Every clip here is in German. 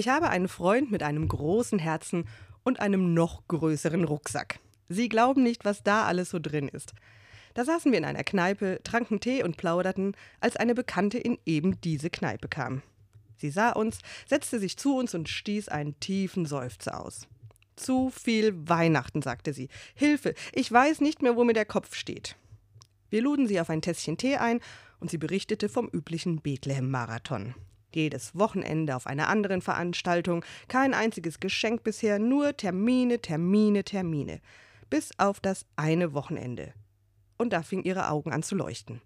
Ich habe einen Freund mit einem großen Herzen und einem noch größeren Rucksack. Sie glauben nicht, was da alles so drin ist. Da saßen wir in einer Kneipe, tranken Tee und plauderten, als eine Bekannte in eben diese Kneipe kam. Sie sah uns, setzte sich zu uns und stieß einen tiefen Seufzer aus. Zu viel Weihnachten, sagte sie. Hilfe, ich weiß nicht mehr, wo mir der Kopf steht. Wir luden sie auf ein Tässchen Tee ein und sie berichtete vom üblichen Bethlehem-Marathon. Jedes Wochenende auf einer anderen Veranstaltung, kein einziges Geschenk bisher, nur Termine, Termine, Termine. Bis auf das eine Wochenende. Und da fingen ihre Augen an zu leuchten.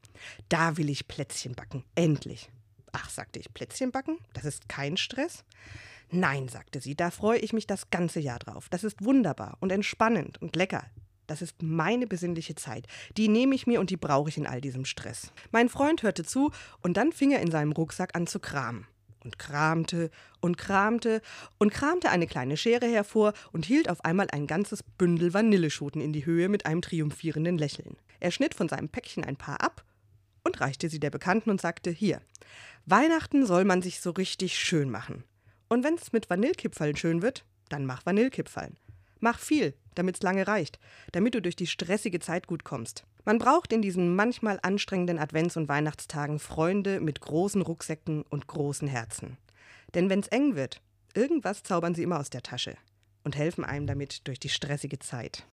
Da will ich Plätzchen backen, endlich. Ach, sagte ich, Plätzchen backen? Das ist kein Stress? Nein, sagte sie, da freue ich mich das ganze Jahr drauf. Das ist wunderbar und entspannend und lecker. Das ist meine besinnliche Zeit. Die nehme ich mir und die brauche ich in all diesem Stress. Mein Freund hörte zu und dann fing er in seinem Rucksack an zu kramen. Und kramte und kramte und kramte eine kleine Schere hervor und hielt auf einmal ein ganzes Bündel Vanilleschoten in die Höhe mit einem triumphierenden Lächeln. Er schnitt von seinem Päckchen ein paar ab und reichte sie der Bekannten und sagte: Hier, Weihnachten soll man sich so richtig schön machen. Und wenn's mit Vanillekipferln schön wird, dann mach Vanillekipferln. Mach viel, damit's lange reicht, damit du durch die stressige Zeit gut kommst. Man braucht in diesen manchmal anstrengenden Advents- und Weihnachtstagen Freunde mit großen Rucksäcken und großen Herzen. Denn wenn's eng wird, irgendwas zaubern sie immer aus der Tasche und helfen einem damit durch die stressige Zeit.